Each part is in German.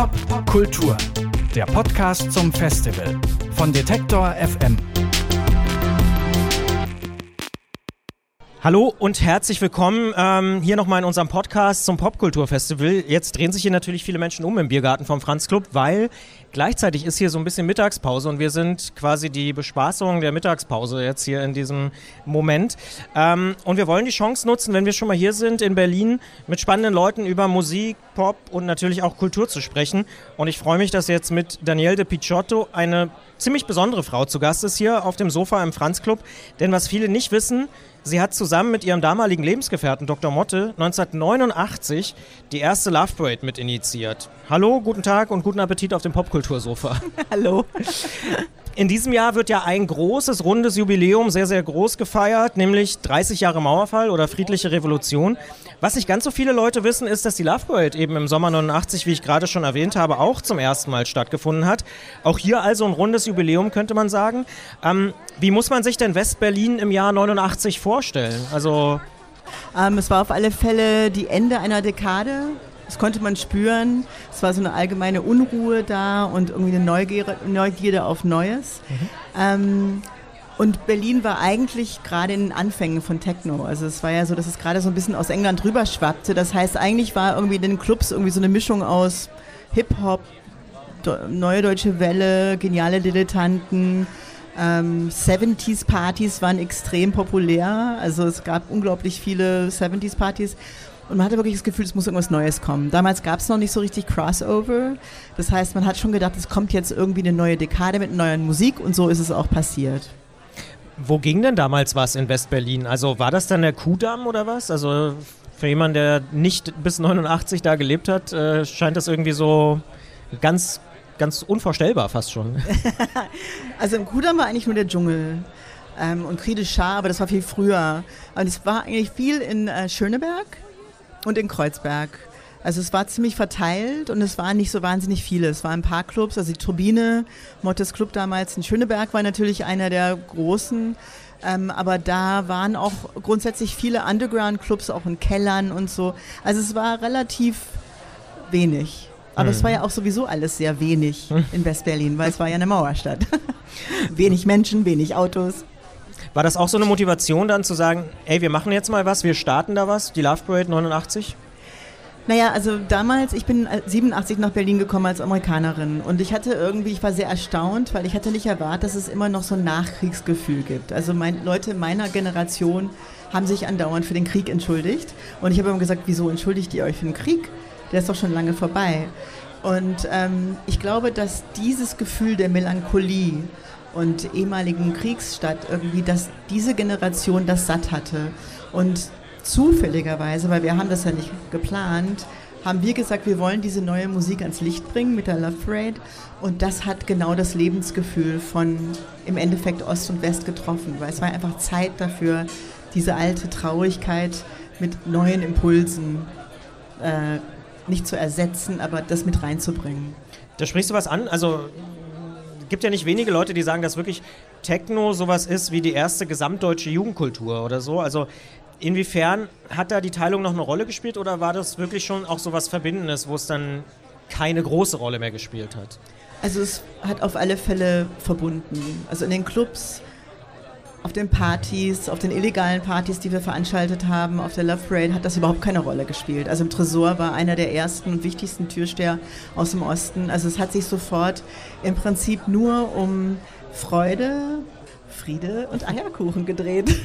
Pop Kultur, der Podcast zum Festival von Detektor FM. Hallo und herzlich willkommen ähm, hier nochmal in unserem Podcast zum Popkulturfestival. Jetzt drehen sich hier natürlich viele Menschen um im Biergarten vom Franz Club, weil gleichzeitig ist hier so ein bisschen Mittagspause und wir sind quasi die Bespaßung der Mittagspause jetzt hier in diesem Moment. Ähm, und wir wollen die Chance nutzen, wenn wir schon mal hier sind in Berlin, mit spannenden Leuten über Musik, Pop und natürlich auch Kultur zu sprechen. Und ich freue mich, dass jetzt mit Danielle de Picciotto eine ziemlich besondere Frau zu Gast ist hier auf dem Sofa im Franz Club. Denn was viele nicht wissen, sie hat zusammen mit ihrem damaligen Lebensgefährten Dr. Motte 1989 die erste Love Parade mit initiiert. Hallo, guten Tag und guten Appetit auf dem Popkultursofa. Hallo. In diesem Jahr wird ja ein großes, rundes Jubiläum sehr, sehr groß gefeiert, nämlich 30 Jahre Mauerfall oder friedliche Revolution. Was nicht ganz so viele Leute wissen, ist, dass die Love Parade eben im Sommer 89, wie ich gerade schon erwähnt habe, auch zum ersten Mal stattgefunden hat. Auch hier also ein rundes Jubiläum, könnte man sagen. Ähm, wie muss man sich denn West-Berlin im Jahr 89 vorstellen? Also ähm, es war auf alle Fälle die Ende einer Dekade. Das konnte man spüren. Es war so eine allgemeine Unruhe da und irgendwie eine Neugierde, Neugierde auf Neues. Mhm. Ähm, und Berlin war eigentlich gerade in den Anfängen von Techno. Also es war ja so, dass es gerade so ein bisschen aus England drüber schwappte. Das heißt, eigentlich war irgendwie in den Clubs irgendwie so eine Mischung aus Hip-Hop, Neue Deutsche Welle, geniale Dilettanten, ähm, 70s-Partys waren extrem populär. Also es gab unglaublich viele 70s-Partys. Und man hatte wirklich das Gefühl, es muss irgendwas Neues kommen. Damals gab es noch nicht so richtig Crossover. Das heißt, man hat schon gedacht, es kommt jetzt irgendwie eine neue Dekade mit neuer Musik und so ist es auch passiert. Wo ging denn damals was in West-Berlin? Also war das dann der Kudamm oder was? Also für jemanden, der nicht bis 89 da gelebt hat, äh, scheint das irgendwie so ganz, ganz unvorstellbar fast schon. also im Kudamm war eigentlich nur der Dschungel ähm, und Kriede Schar, aber das war viel früher. Und es war eigentlich viel in äh, Schöneberg und in Kreuzberg. Also es war ziemlich verteilt und es waren nicht so wahnsinnig viele. Es waren ein paar Clubs, also die Turbine, Mottes Club damals in Schöneberg war natürlich einer der großen. Ähm, aber da waren auch grundsätzlich viele Underground-Clubs, auch in Kellern und so. Also es war relativ wenig. Aber mhm. es war ja auch sowieso alles sehr wenig in West-Berlin, weil es war ja eine Mauerstadt. wenig Menschen, wenig Autos. War das auch so eine Motivation dann zu sagen, ey, wir machen jetzt mal was, wir starten da was, die Love Parade 89? Naja, also damals, ich bin 87 nach Berlin gekommen als Amerikanerin und ich hatte irgendwie, ich war sehr erstaunt, weil ich hatte nicht erwartet, dass es immer noch so ein Nachkriegsgefühl gibt. Also mein, Leute meiner Generation haben sich andauernd für den Krieg entschuldigt und ich habe immer gesagt, wieso entschuldigt ihr euch für den Krieg? Der ist doch schon lange vorbei. Und ähm, ich glaube, dass dieses Gefühl der Melancholie und ehemaligen Kriegsstadt irgendwie, dass diese Generation das satt hatte und zufälligerweise, weil wir haben das ja nicht geplant, haben wir gesagt, wir wollen diese neue Musik ans Licht bringen mit der Love Parade. Und das hat genau das Lebensgefühl von im Endeffekt Ost und West getroffen, weil es war einfach Zeit dafür, diese alte Traurigkeit mit neuen Impulsen äh, nicht zu ersetzen, aber das mit reinzubringen. Da sprichst du was an. Also gibt ja nicht wenige Leute, die sagen, dass wirklich Techno sowas ist wie die erste gesamtdeutsche Jugendkultur oder so. Also Inwiefern hat da die Teilung noch eine Rolle gespielt oder war das wirklich schon auch so was Verbindendes, wo es dann keine große Rolle mehr gespielt hat? Also es hat auf alle Fälle verbunden. Also in den Clubs, auf den Partys, auf den illegalen Partys, die wir veranstaltet haben, auf der Love Parade hat das überhaupt keine Rolle gespielt. Also im Tresor war einer der ersten und wichtigsten Türsteher aus dem Osten. Also es hat sich sofort im Prinzip nur um Freude, Friede und Eierkuchen gedreht.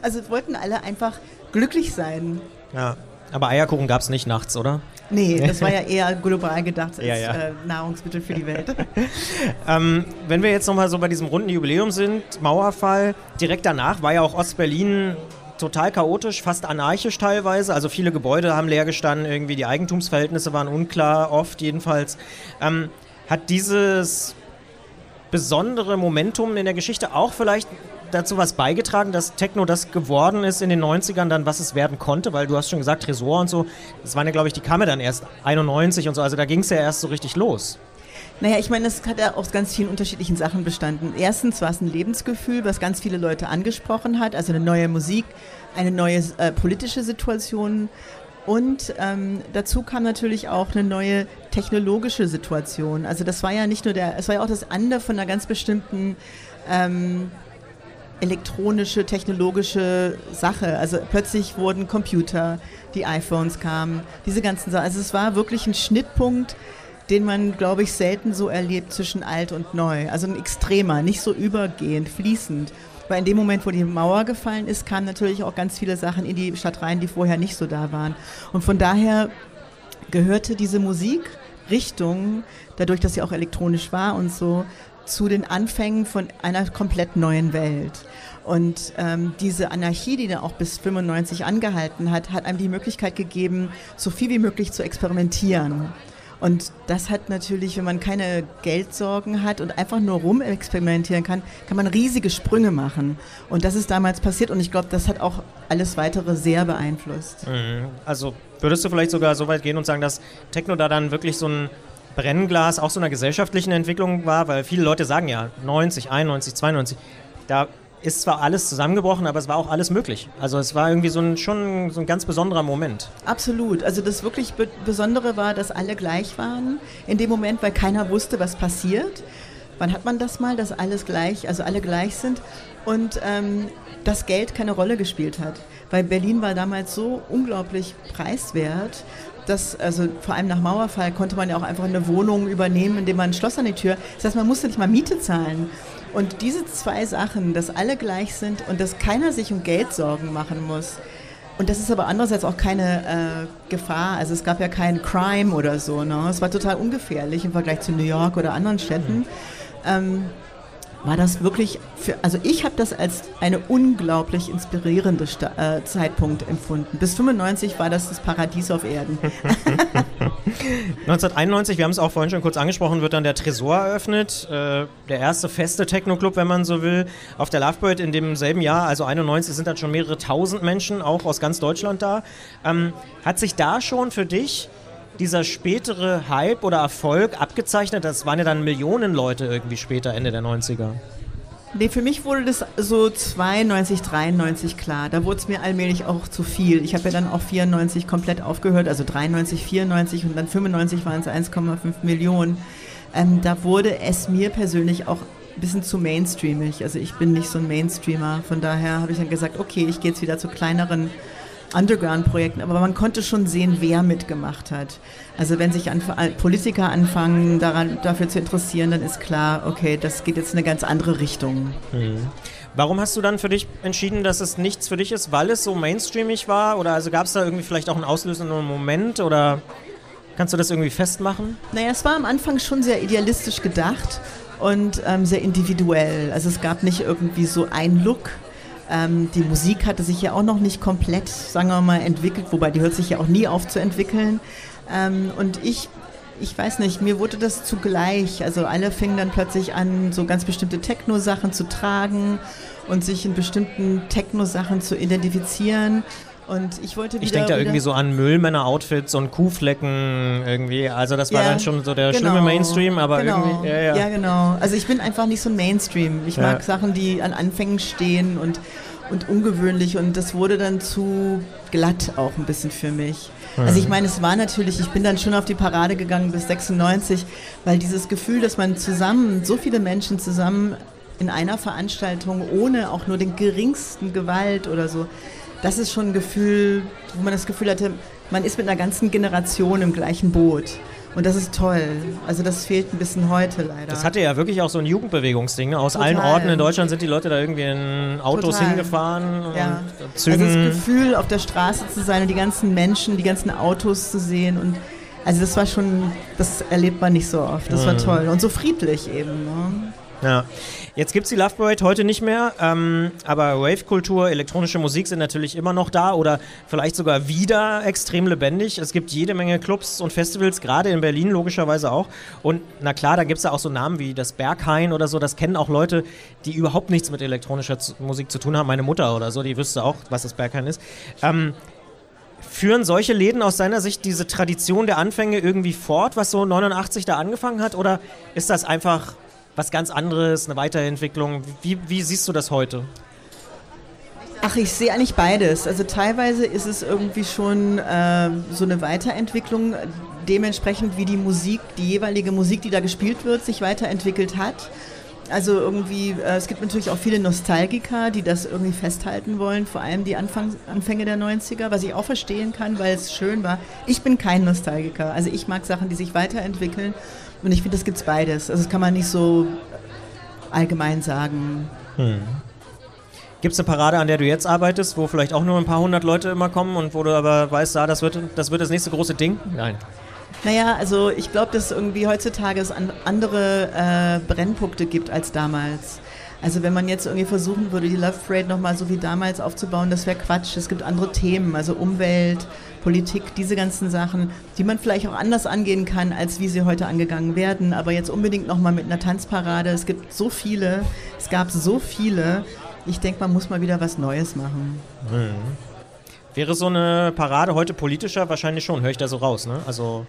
Also wollten alle einfach glücklich sein. Ja, aber Eierkuchen gab es nicht nachts, oder? Nee, das war ja eher global gedacht als ja, ja. Äh, Nahrungsmittel für die Welt. ähm, wenn wir jetzt nochmal so bei diesem runden Jubiläum sind, Mauerfall, direkt danach war ja auch Ostberlin total chaotisch, fast anarchisch teilweise. Also viele Gebäude haben leer gestanden, irgendwie die Eigentumsverhältnisse waren unklar, oft jedenfalls. Ähm, hat dieses besondere Momentum in der Geschichte auch vielleicht dazu was beigetragen, dass Techno das geworden ist in den 90ern, dann was es werden konnte? Weil du hast schon gesagt, Tresor und so, das waren ja, glaube ich, die kam ja dann erst 91 und so, also da ging es ja erst so richtig los. Naja, ich meine, es hat ja aus ganz vielen unterschiedlichen Sachen bestanden. Erstens war es ein Lebensgefühl, was ganz viele Leute angesprochen hat, also eine neue Musik, eine neue äh, politische Situation, Und ähm, dazu kam natürlich auch eine neue technologische Situation. Also das war ja nicht nur der, es war ja auch das Ende von einer ganz bestimmten ähm, elektronische, technologische Sache. Also plötzlich wurden Computer, die iPhones kamen, diese ganzen Sachen. Also es war wirklich ein Schnittpunkt, den man, glaube ich, selten so erlebt zwischen alt und neu. Also ein extremer, nicht so übergehend, fließend. Weil in dem Moment, wo die Mauer gefallen ist, kamen natürlich auch ganz viele Sachen in die Stadt rein, die vorher nicht so da waren. Und von daher gehörte diese Musikrichtung, dadurch, dass sie auch elektronisch war und so, zu den Anfängen von einer komplett neuen Welt. Und ähm, diese Anarchie, die dann auch bis 95 angehalten hat, hat einem die Möglichkeit gegeben, so viel wie möglich zu experimentieren. Und das hat natürlich, wenn man keine Geldsorgen hat und einfach nur rumexperimentieren kann, kann man riesige Sprünge machen. Und das ist damals passiert und ich glaube, das hat auch alles weitere sehr beeinflusst. Mhm. Also würdest du vielleicht sogar so weit gehen und sagen, dass Techno da dann wirklich so ein Brennglas auch so einer gesellschaftlichen Entwicklung war, weil viele Leute sagen ja 90, 91, 92, da ist zwar alles zusammengebrochen, aber es war auch alles möglich. Also es war irgendwie so ein, schon so ein ganz besonderer Moment. Absolut. Also das wirklich Be Besondere war, dass alle gleich waren in dem Moment, weil keiner wusste, was passiert. Wann hat man das mal, dass alles gleich, also alle gleich sind und ähm, das Geld keine Rolle gespielt hat. Weil Berlin war damals so unglaublich preiswert, dass, also vor allem nach Mauerfall konnte man ja auch einfach eine Wohnung übernehmen, indem man ein Schloss an die Tür. Das heißt, man musste nicht mal Miete zahlen. Und diese zwei Sachen, dass alle gleich sind und dass keiner sich um Geld Sorgen machen muss, und das ist aber andererseits auch keine äh, Gefahr. Also es gab ja kein Crime oder so. Ne? Es war total ungefährlich im Vergleich zu New York oder anderen Städten. Mhm. Ähm, war das wirklich für, also ich habe das als eine unglaublich inspirierende Sta äh, Zeitpunkt empfunden. Bis 95 war das das Paradies auf Erden. 1991, wir haben es auch vorhin schon kurz angesprochen, wird dann der Tresor eröffnet, äh, der erste feste Techno-Club, wenn man so will, auf der Lovebird in demselben Jahr, also 91 sind dann schon mehrere tausend Menschen, auch aus ganz Deutschland da. Ähm, hat sich da schon für dich dieser spätere Hype oder Erfolg abgezeichnet? Das waren ja dann Millionen Leute irgendwie später, Ende der 90er. Nee, für mich wurde das so 92, 93 klar. Da wurde es mir allmählich auch zu viel. Ich habe ja dann auch 94 komplett aufgehört, also 93, 94 und dann 95 waren es 1,5 Millionen. Ähm, da wurde es mir persönlich auch ein bisschen zu mainstreamig. Also ich bin nicht so ein Mainstreamer. Von daher habe ich dann gesagt, okay, ich gehe jetzt wieder zu kleineren Underground-Projekten, aber man konnte schon sehen, wer mitgemacht hat. Also wenn sich Politiker anfangen, daran, dafür zu interessieren, dann ist klar, okay, das geht jetzt in eine ganz andere Richtung. Mhm. Warum hast du dann für dich entschieden, dass es nichts für dich ist, weil es so mainstreamig war? Oder also gab es da irgendwie vielleicht auch einen auslösenden Moment oder kannst du das irgendwie festmachen? Naja, es war am Anfang schon sehr idealistisch gedacht und ähm, sehr individuell. Also es gab nicht irgendwie so ein Look, ähm, die Musik hatte sich ja auch noch nicht komplett, sagen wir mal, entwickelt, wobei die hört sich ja auch nie auf zu entwickeln. Ähm, und ich ich weiß nicht, mir wurde das zugleich. Also alle fingen dann plötzlich an, so ganz bestimmte Techno-Sachen zu tragen und sich in bestimmten Techno-Sachen zu identifizieren. Und ich wollte wieder. Ich denke da irgendwie so an Müllmänner-Outfits und Kuhflecken irgendwie. Also das war ja, dann schon so der genau, schlimme Mainstream, aber genau, irgendwie. Ja, ja. ja, genau. Also ich bin einfach nicht so ein Mainstream. Ich mag Sachen, die an Anfängen stehen und, und ungewöhnlich. Und das wurde dann zu glatt auch ein bisschen für mich. Also ich meine, es war natürlich, ich bin dann schon auf die Parade gegangen bis 96, weil dieses Gefühl, dass man zusammen, so viele Menschen zusammen in einer Veranstaltung ohne auch nur den geringsten Gewalt oder so, das ist schon ein Gefühl, wo man das Gefühl hatte, man ist mit einer ganzen Generation im gleichen Boot. Und das ist toll. Also das fehlt ein bisschen heute leider. Das hatte ja wirklich auch so ein Jugendbewegungsding. Ne? Aus Total. allen Orten in Deutschland sind die Leute da irgendwie in Autos Total. hingefahren. Ja. Und Zügen. Also das Gefühl, auf der Straße zu sein und die ganzen Menschen, die ganzen Autos zu sehen. Und also das war schon, das erlebt man nicht so oft. Das war mhm. toll. Und so friedlich eben. Ne? Ja. Jetzt gibt es die Love Parade heute nicht mehr, ähm, aber Wave-Kultur, elektronische Musik sind natürlich immer noch da oder vielleicht sogar wieder extrem lebendig. Es gibt jede Menge Clubs und Festivals, gerade in Berlin logischerweise auch. Und na klar, da gibt es ja auch so Namen wie das Berghain oder so, das kennen auch Leute, die überhaupt nichts mit elektronischer Musik zu tun haben. Meine Mutter oder so, die wüsste auch, was das Berghain ist. Ähm, Führen solche Läden aus seiner Sicht diese Tradition der Anfänge irgendwie fort, was so 89 da angefangen hat? Oder ist das einfach was ganz anderes, eine Weiterentwicklung. Wie, wie siehst du das heute? Ach, ich sehe eigentlich beides. Also teilweise ist es irgendwie schon äh, so eine Weiterentwicklung, dementsprechend wie die Musik, die jeweilige Musik, die da gespielt wird, sich weiterentwickelt hat. Also irgendwie, äh, es gibt natürlich auch viele Nostalgiker, die das irgendwie festhalten wollen, vor allem die Anfang, Anfänge der 90er, was ich auch verstehen kann, weil es schön war. Ich bin kein Nostalgiker, also ich mag Sachen, die sich weiterentwickeln und ich finde, das gibt es beides. Also das kann man nicht so allgemein sagen. Hm. Gibt es eine Parade, an der du jetzt arbeitest, wo vielleicht auch nur ein paar hundert Leute immer kommen und wo du aber weißt, ah, das, wird, das wird das nächste große Ding? Nein. Naja, also ich glaube, dass irgendwie heutzutage es andere äh, Brennpunkte gibt als damals. Also wenn man jetzt irgendwie versuchen würde, die Love Parade nochmal so wie damals aufzubauen, das wäre Quatsch. Es gibt andere Themen, also Umwelt, Politik, diese ganzen Sachen, die man vielleicht auch anders angehen kann, als wie sie heute angegangen werden. Aber jetzt unbedingt nochmal mit einer Tanzparade. Es gibt so viele, es gab so viele ich denke, man muss mal wieder was Neues machen. Mhm. Wäre so eine Parade heute politischer? Wahrscheinlich schon, höre ich da so raus, ne? Also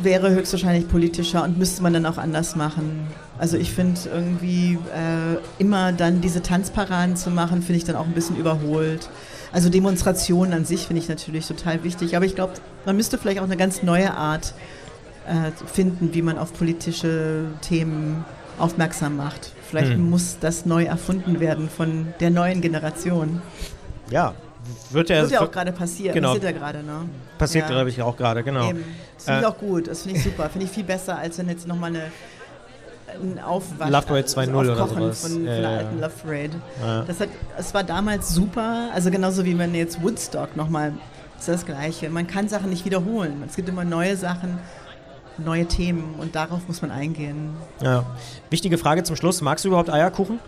wäre höchstwahrscheinlich politischer und müsste man dann auch anders machen. Also ich finde irgendwie äh, immer dann diese Tanzparaden zu machen, finde ich dann auch ein bisschen überholt. Also Demonstrationen an sich finde ich natürlich total wichtig, aber ich glaube, man müsste vielleicht auch eine ganz neue Art äh, finden, wie man auf politische Themen aufmerksam macht. Vielleicht hm. muss das neu erfunden werden von der neuen Generation. Ja, wird ja, wird ja auch gerade passieren. Genau. Passiert ja gerade, ne? Passiert, ja. glaube ich, auch gerade, genau. Eben. Das finde ich äh, auch gut, das finde ich super. Finde ich viel besser, als wenn jetzt nochmal eine ein Aufwasch, Love Parade 2.0 also oder sowas. Von, von ja, der alten Love Parade. Das, hat, das war damals super, also genauso wie wenn jetzt Woodstock nochmal, ist das Gleiche. Man kann Sachen nicht wiederholen. Es gibt immer neue Sachen neue Themen und darauf muss man eingehen. Ja. Wichtige Frage zum Schluss: Magst du überhaupt Eierkuchen?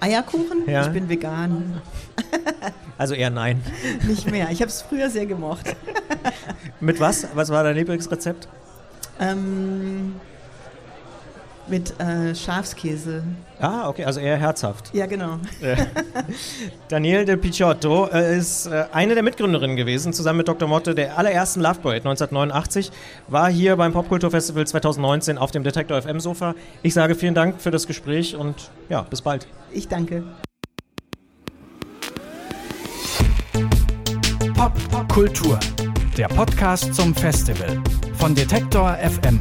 Eierkuchen? Ja. Ich bin vegan. Also eher nein. Nicht mehr. Ich habe es früher sehr gemocht. Mit was? Was war dein Lieblingsrezept? Ähm, mit äh, Schafskäse. Ah, okay, also eher herzhaft. Ja, genau. Daniel de Picciotto äh, ist äh, eine der Mitgründerinnen gewesen, zusammen mit Dr. Motte der allerersten Love Parade 1989, war hier beim Popkulturfestival 2019 auf dem Detektor FM Sofa. Ich sage vielen Dank für das Gespräch und ja, bis bald. Ich danke. Popkultur, der Podcast zum Festival von Detektor FM.